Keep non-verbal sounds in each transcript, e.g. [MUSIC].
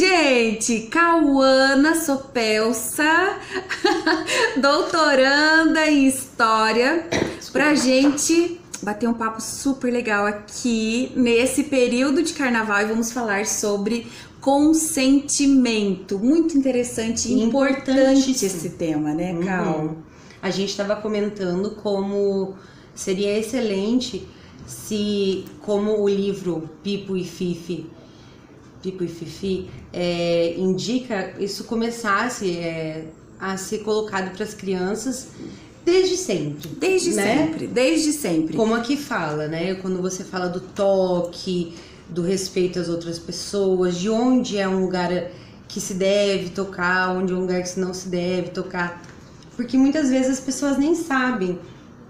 gente? Cauana Sopelsa, [LAUGHS] doutoranda em História, pra gente bater um papo super legal aqui nesse período de carnaval e vamos falar sobre consentimento. Muito interessante e importante esse tema, né, Cal? Uhum. A gente estava comentando como seria excelente se, como o livro Pipo e Fifi, Pipo e Fifi, é, indica, isso começasse é, a ser colocado para as crianças desde sempre. Desde né? sempre, desde sempre. Como aqui fala, né? Quando você fala do toque, do respeito às outras pessoas, de onde é um lugar que se deve tocar, onde é um lugar que não se deve tocar. Porque muitas vezes as pessoas nem sabem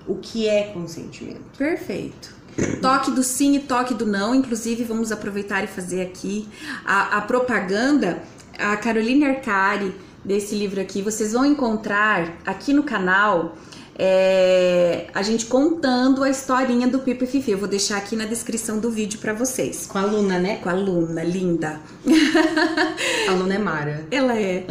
o que é consentimento. Perfeito. Toque do sim e toque do não. Inclusive, vamos aproveitar e fazer aqui a, a propaganda. A Caroline Arcari, desse livro aqui, vocês vão encontrar aqui no canal é, a gente contando a historinha do Pipo e Fifi. Eu vou deixar aqui na descrição do vídeo para vocês. Com a Luna, né? Com a Luna, linda. [LAUGHS] a Luna é Mara. Ela é.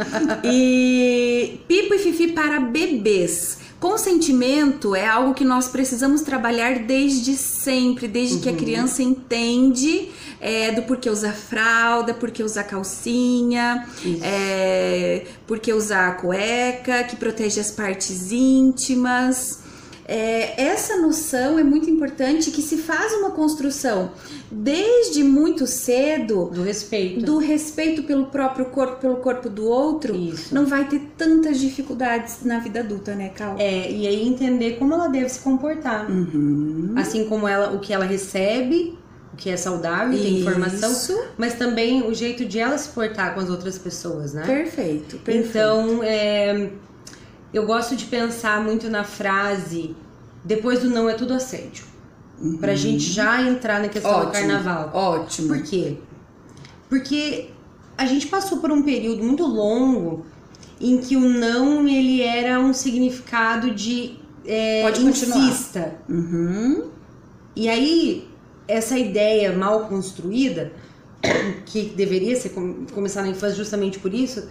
E Pipo e Fifi para bebês. Consentimento é algo que nós precisamos trabalhar desde sempre, desde uhum. que a criança entende é, do porquê usar fralda, porquê usar calcinha, é, porquê usar a cueca, que protege as partes íntimas. É, essa noção é muito importante que se faz uma construção desde muito cedo do respeito do respeito pelo próprio corpo pelo corpo do outro Isso. não vai ter tantas dificuldades na vida adulta né Cal? É e aí entender como ela deve se comportar uhum. assim como ela o que ela recebe o que é saudável tem informação mas também o jeito de ela se portar com as outras pessoas né perfeito, perfeito. então é eu gosto de pensar muito na frase depois do não é tudo assédio. Uhum. Pra gente já entrar na questão ótimo, do carnaval. Ótimo. Por quê? Porque a gente passou por um período muito longo em que o não ele era um significado de é, Pode insista. Uhum. E aí essa ideia mal construída que deveria ser começar na infância justamente por isso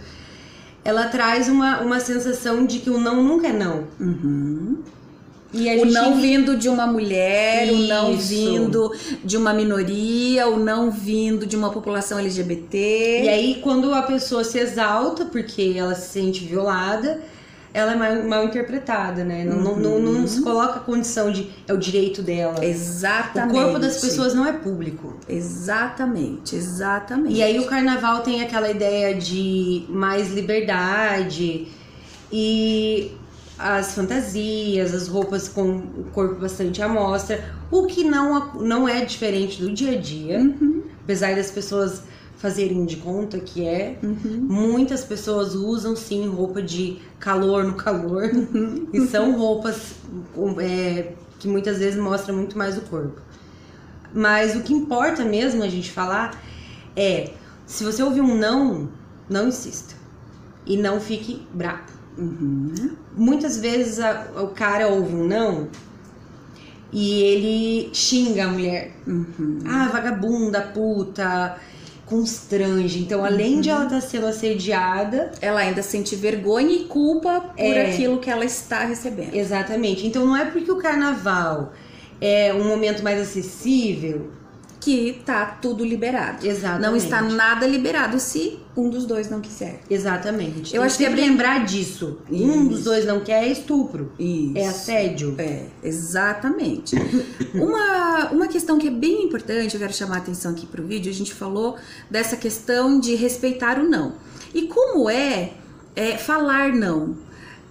ela traz uma, uma sensação de que o não nunca é não. Uhum. o não vindo de uma mulher, Isso. o não vindo de uma minoria, o não vindo de uma população LGBT. E aí, quando a pessoa se exalta porque ela se sente violada, ela é mal, mal interpretada, né? Não, uhum. não, não, não, se coloca a condição de é o direito dela. Exatamente. O corpo das pessoas não é público. Exatamente, exatamente. E aí o carnaval tem aquela ideia de mais liberdade e as fantasias, as roupas com o corpo bastante à mostra, o que não, não é diferente do dia a dia, uhum. apesar das pessoas fazerem de conta que é. Uhum. Muitas pessoas usam sim roupa de calor no calor uhum. e são roupas é, que muitas vezes mostram muito mais o corpo. Mas o que importa mesmo a gente falar é se você ouvir um não, não insista e não fique bravo. Uhum. Muitas vezes a, o cara ouve um não e ele xinga a mulher. Uhum. Ah, vagabunda, puta, constrange. Então, além uhum. de ela estar sendo assediada, ela ainda sente vergonha e culpa por É. aquilo que ela está recebendo. exatamente. Então, não é porque o carnaval é um momento mais acessível. Que tá tudo liberado. Exatamente. Não está nada liberado se um dos dois não quiser. Exatamente. Eu Tem acho que é sempre lembrar disso. Um Isso. dos dois não quer é estupro. Isso. É assédio. É, exatamente. [LAUGHS] uma, uma questão que é bem importante, eu quero chamar a atenção aqui pro vídeo, a gente falou dessa questão de respeitar o não. E como é, é falar não?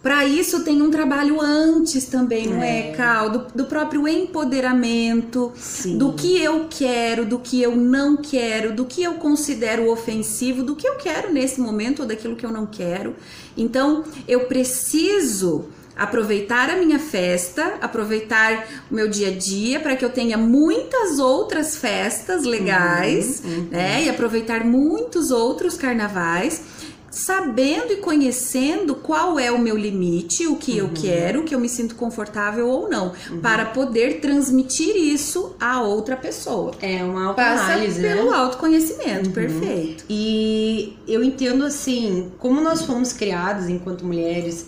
Para isso tem um trabalho antes também, não é, É. Cal? Do, do próprio empoderamento, Sim. do que eu quero, do que eu não quero, do que eu considero ofensivo, do que eu quero nesse momento ou daquilo que eu não quero. Então, eu preciso aproveitar a minha festa, aproveitar o meu dia a dia para que eu tenha muitas outras festas legais, Uhum, uhum. né? E aproveitar muitos outros carnavais sabendo e conhecendo qual é o meu limite, o que eu Uhum. quero, o que eu me sinto confortável ou não, para poder transmitir isso a outra pessoa. É uma Passa autoanálise, né? pelo autoconhecimento, Uhum. perfeito. E eu entendo assim, como nós fomos criadas enquanto mulheres,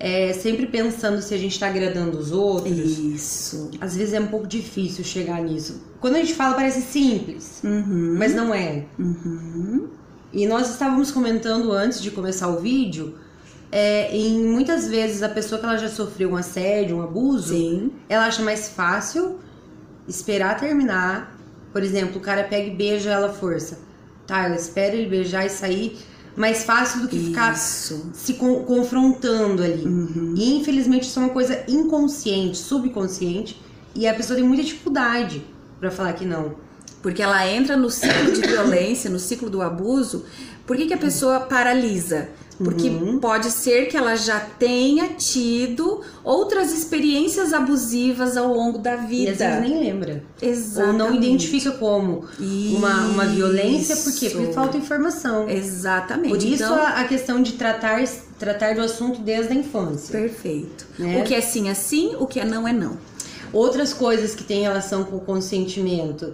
é, sempre pensando se a gente está agradando os outros. Isso. Às vezes é um pouco difícil chegar nisso. Quando a gente fala, parece simples, Uhum. mas não é. Uhum. E nós estávamos comentando antes de começar o vídeo, é, em muitas vezes a pessoa que ela já sofreu um assédio, um abuso, Sim. ela acha mais fácil esperar terminar. Por exemplo, o cara pega e beija ela à força. Tá, ela espera ele beijar e sair mais fácil do que ficar Isso. se con- confrontando ali. Uhum. E infelizmente isso é uma coisa inconsciente, subconsciente, e a pessoa tem muita dificuldade pra falar que não. Porque ela entra no ciclo de violência, no ciclo do abuso. Por que, que a pessoa paralisa? Porque Uhum. pode ser que ela já tenha tido outras experiências abusivas ao longo da E às vida. vezes nem lembra. Exatamente. Ou não identifica como uma, uma violência, por quê? Porque falta informação. Exatamente. Por isso Então, a, a questão de tratar, tratar do assunto desde a infância. perfeito. Né? O que é sim é sim, o que é não é não. Outras coisas que têm relação com o consentimento.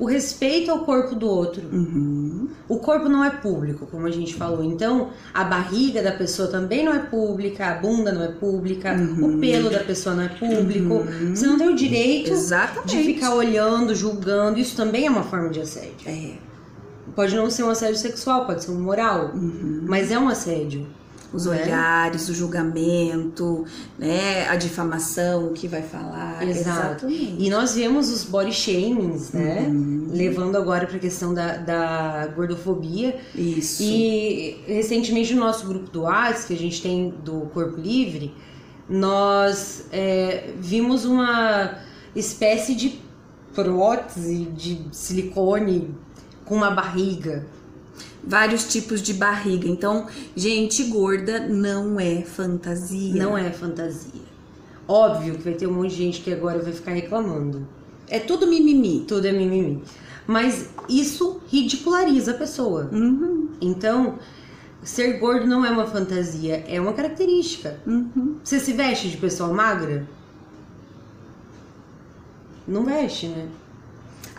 O respeito ao corpo do outro. Uhum. O corpo não é público, como a gente falou. Então, a barriga da pessoa também não é pública, a bunda não é pública, Uhum. o pelo da pessoa não é público. Você não tem o direito Exatamente. de ficar olhando, julgando. Isso também é uma forma de assédio. É. Pode não ser um assédio sexual, pode ser um moral, mas é um assédio. Os Né? olhares, o julgamento, né? A difamação, o que vai falar. Exato. Exatamente. E nós vemos os body shamings, né? Levando agora para a questão da, da gordofobia. Isso. E recentemente no nosso grupo do WhatsApp, que a gente tem do Corpo Livre, nós é, vimos uma espécie de prótese de silicone com uma barriga. Vários tipos de barriga. Então, gente gorda não é fantasia. Não é fantasia. Óbvio que vai ter um monte de gente que agora vai ficar reclamando. É tudo mimimi. Tudo é mimimi. Mas isso ridiculariza a pessoa. Uhum, Então, ser gordo não é uma fantasia, é uma característica. uhum. Você se veste de pessoa magra? Não veste, né?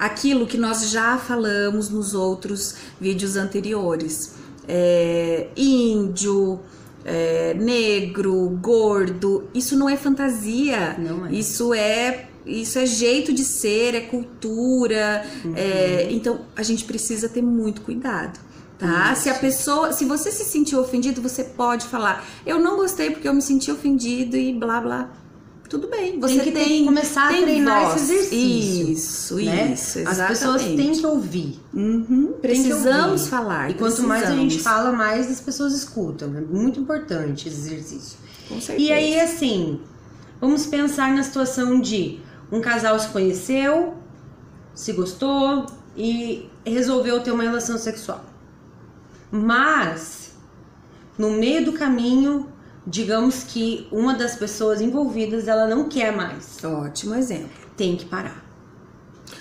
Aquilo que nós já falamos nos outros vídeos anteriores. É, índio, é, negro, gordo. Isso não é fantasia. Não é. Isso é isso é jeito de ser, é cultura. Uhum. é, então a gente precisa ter muito cuidado. Tá? Se a pessoa, se você se sentiu ofendido, você pode falar: Eu não gostei porque eu me senti ofendido e blá blá. Tudo bem. Você tem que tem começar a tem treinar voz. esse exercício. Isso, né? isso. As Exatamente. pessoas têm que ouvir. Uhum, Precisamos ouvir. falar. E quanto mais a gente precisamos. fala, mais as pessoas escutam. É muito importante esse exercício. Com certeza. E aí, assim, vamos pensar na situação de um casal se conheceu, se gostou e resolveu ter uma relação sexual. Mas, no meio do caminho, digamos que uma das pessoas envolvidas, ela não quer mais. Ótimo exemplo. Tem que parar.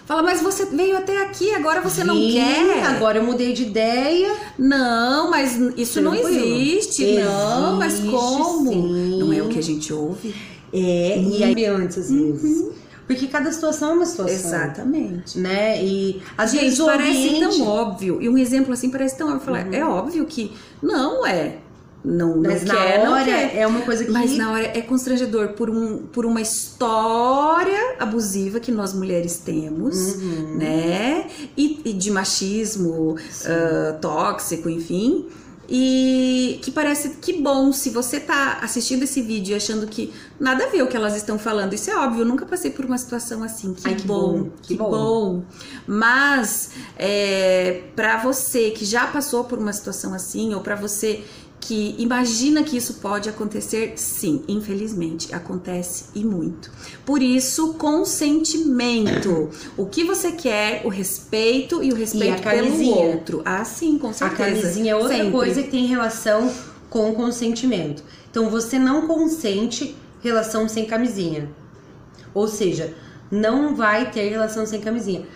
Fala, mas você veio até aqui, agora você não quer? Agora eu mudei de ideia. Não, mas isso não Tranquilo. existe. Não, mas Existe, como? sim. Não é o que a gente ouve? É, e aí antes, às vezes. Porque cada situação é uma situação. Exatamente. Né? E às Gente, vezes parece ambiente... tão óbvio. E um exemplo assim parece tão óbvio. Falar, É óbvio que não é. Não, não Mas na quer, não hora quer. é uma coisa que. Mas na hora é constrangedor por, um, por uma história abusiva que nós mulheres temos, Uhum. né? E, e de machismo ah, tóxico, enfim. E que parece que bom, se você tá assistindo esse vídeo e achando que nada a ver o que elas estão falando, isso é óbvio, eu nunca passei por uma situação assim. Que, Ai, que bom, bom, que, que bom. bom. Mas é, para você que já passou por uma situação assim, ou para você que imagina que isso pode acontecer, sim, infelizmente acontece e muito. Por isso, consentimento. O que você quer, o respeito e o respeito pelo camisinha? outro. Ah, sim, com A certeza. camisinha é outra Sempre. coisa que tem relação com o consentimento. Então você não consente relação sem camisinha. Ou seja, não vai ter relação sem camisinha.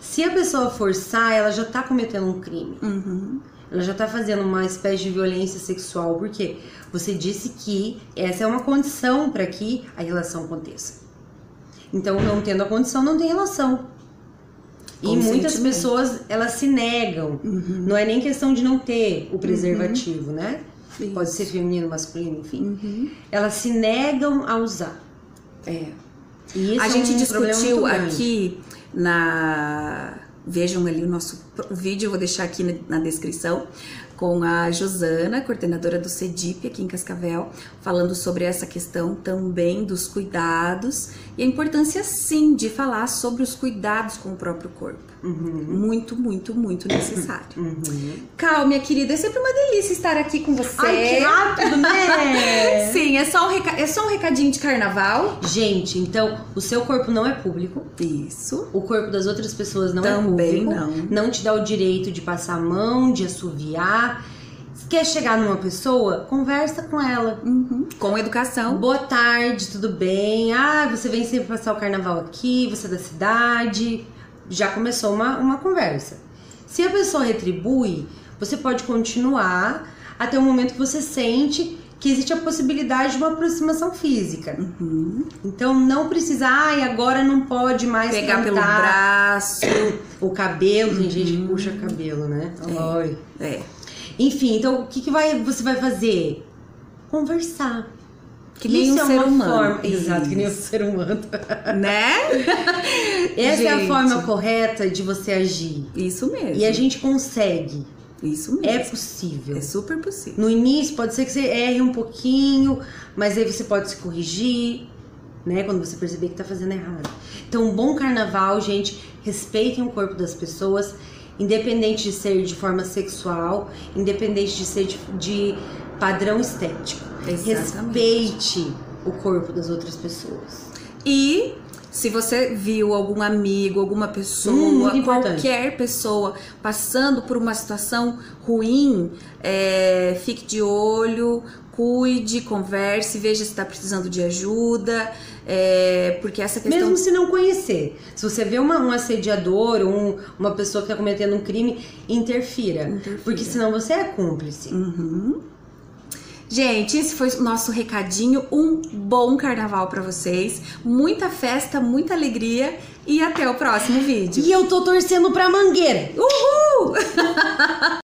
Se a pessoa forçar, ela já tá cometendo um crime. Uhum. Ela já tá fazendo uma espécie de violência sexual, porque você disse que essa é uma condição para que a relação aconteça. Então, não tendo a condição, não tem relação. E muitas pessoas, elas se negam. Uhum. Não é nem questão de não ter o preservativo, uhum. né? Isso. Pode ser feminino, masculino, enfim. Uhum. Elas se negam a usar. É. a gente é um discutiu aqui na. Vejam ali o nosso vídeo, eu vou deixar aqui na, na descrição com a Josana, coordenadora do CEDIP aqui em Cascavel, falando sobre essa questão também dos cuidados e a importância sim de falar sobre os cuidados com o próprio corpo. Uhum. Muito, muito, muito necessário. Uhum. Cal, minha querida, é sempre uma delícia estar aqui com você. Ai, que rápido, né? [LAUGHS] sim, é só, um reca... é só um recadinho de carnaval. Gente, então, o seu corpo não é público. Isso. O corpo das outras pessoas não Também é público. Também não. Não te dá o direito de passar a mão, de assoviar. Quer chegar numa pessoa? Conversa com ela. Uhum. Com educação. Boa tarde, tudo bem? Ah, você vem sempre passar o carnaval aqui, você é da cidade já começou uma, uma conversa. Se a pessoa retribui, você pode continuar até o momento que você sente que existe a possibilidade de uma aproximação física. Uhum. Então não precisa, ai, ah, agora não pode mais pegar pelo braço, o cabelo, uhum. tem gente que puxa cabelo, né? É. é. Enfim, então o que, que vai, você vai fazer? Conversar. Que nem Isso um é ser humano. Forma, exato, que nem um ser humano. [LAUGHS] Né? Essa gente. é a forma correta de você agir. Isso mesmo. E a gente consegue. Isso mesmo. É possível. É super possível. No início pode ser que você erre um pouquinho, mas aí você pode se corrigir, né? Quando você perceber que tá fazendo errado. Então, um bom carnaval, gente, respeitem o corpo das pessoas, independente de ser de forma sexual, independente de ser de, de padrão estético. Exatamente. Respeite o corpo das outras pessoas. E se você viu algum amigo, alguma pessoa, hum, qualquer pessoa passando por uma situação ruim, é, fique de olho, cuide, converse, veja se está precisando de ajuda, é, porque essa questão... Mesmo se não conhecer. Se você vê uma, um assediador, um, uma pessoa que está cometendo um crime, interfira, interfira, Porque senão você é cúmplice. Uhum. Gente, esse foi o nosso recadinho. Um bom carnaval para vocês. Muita festa, muita alegria e até o próximo vídeo. E eu tô torcendo pra Mangueira. Uhul! [LAUGHS]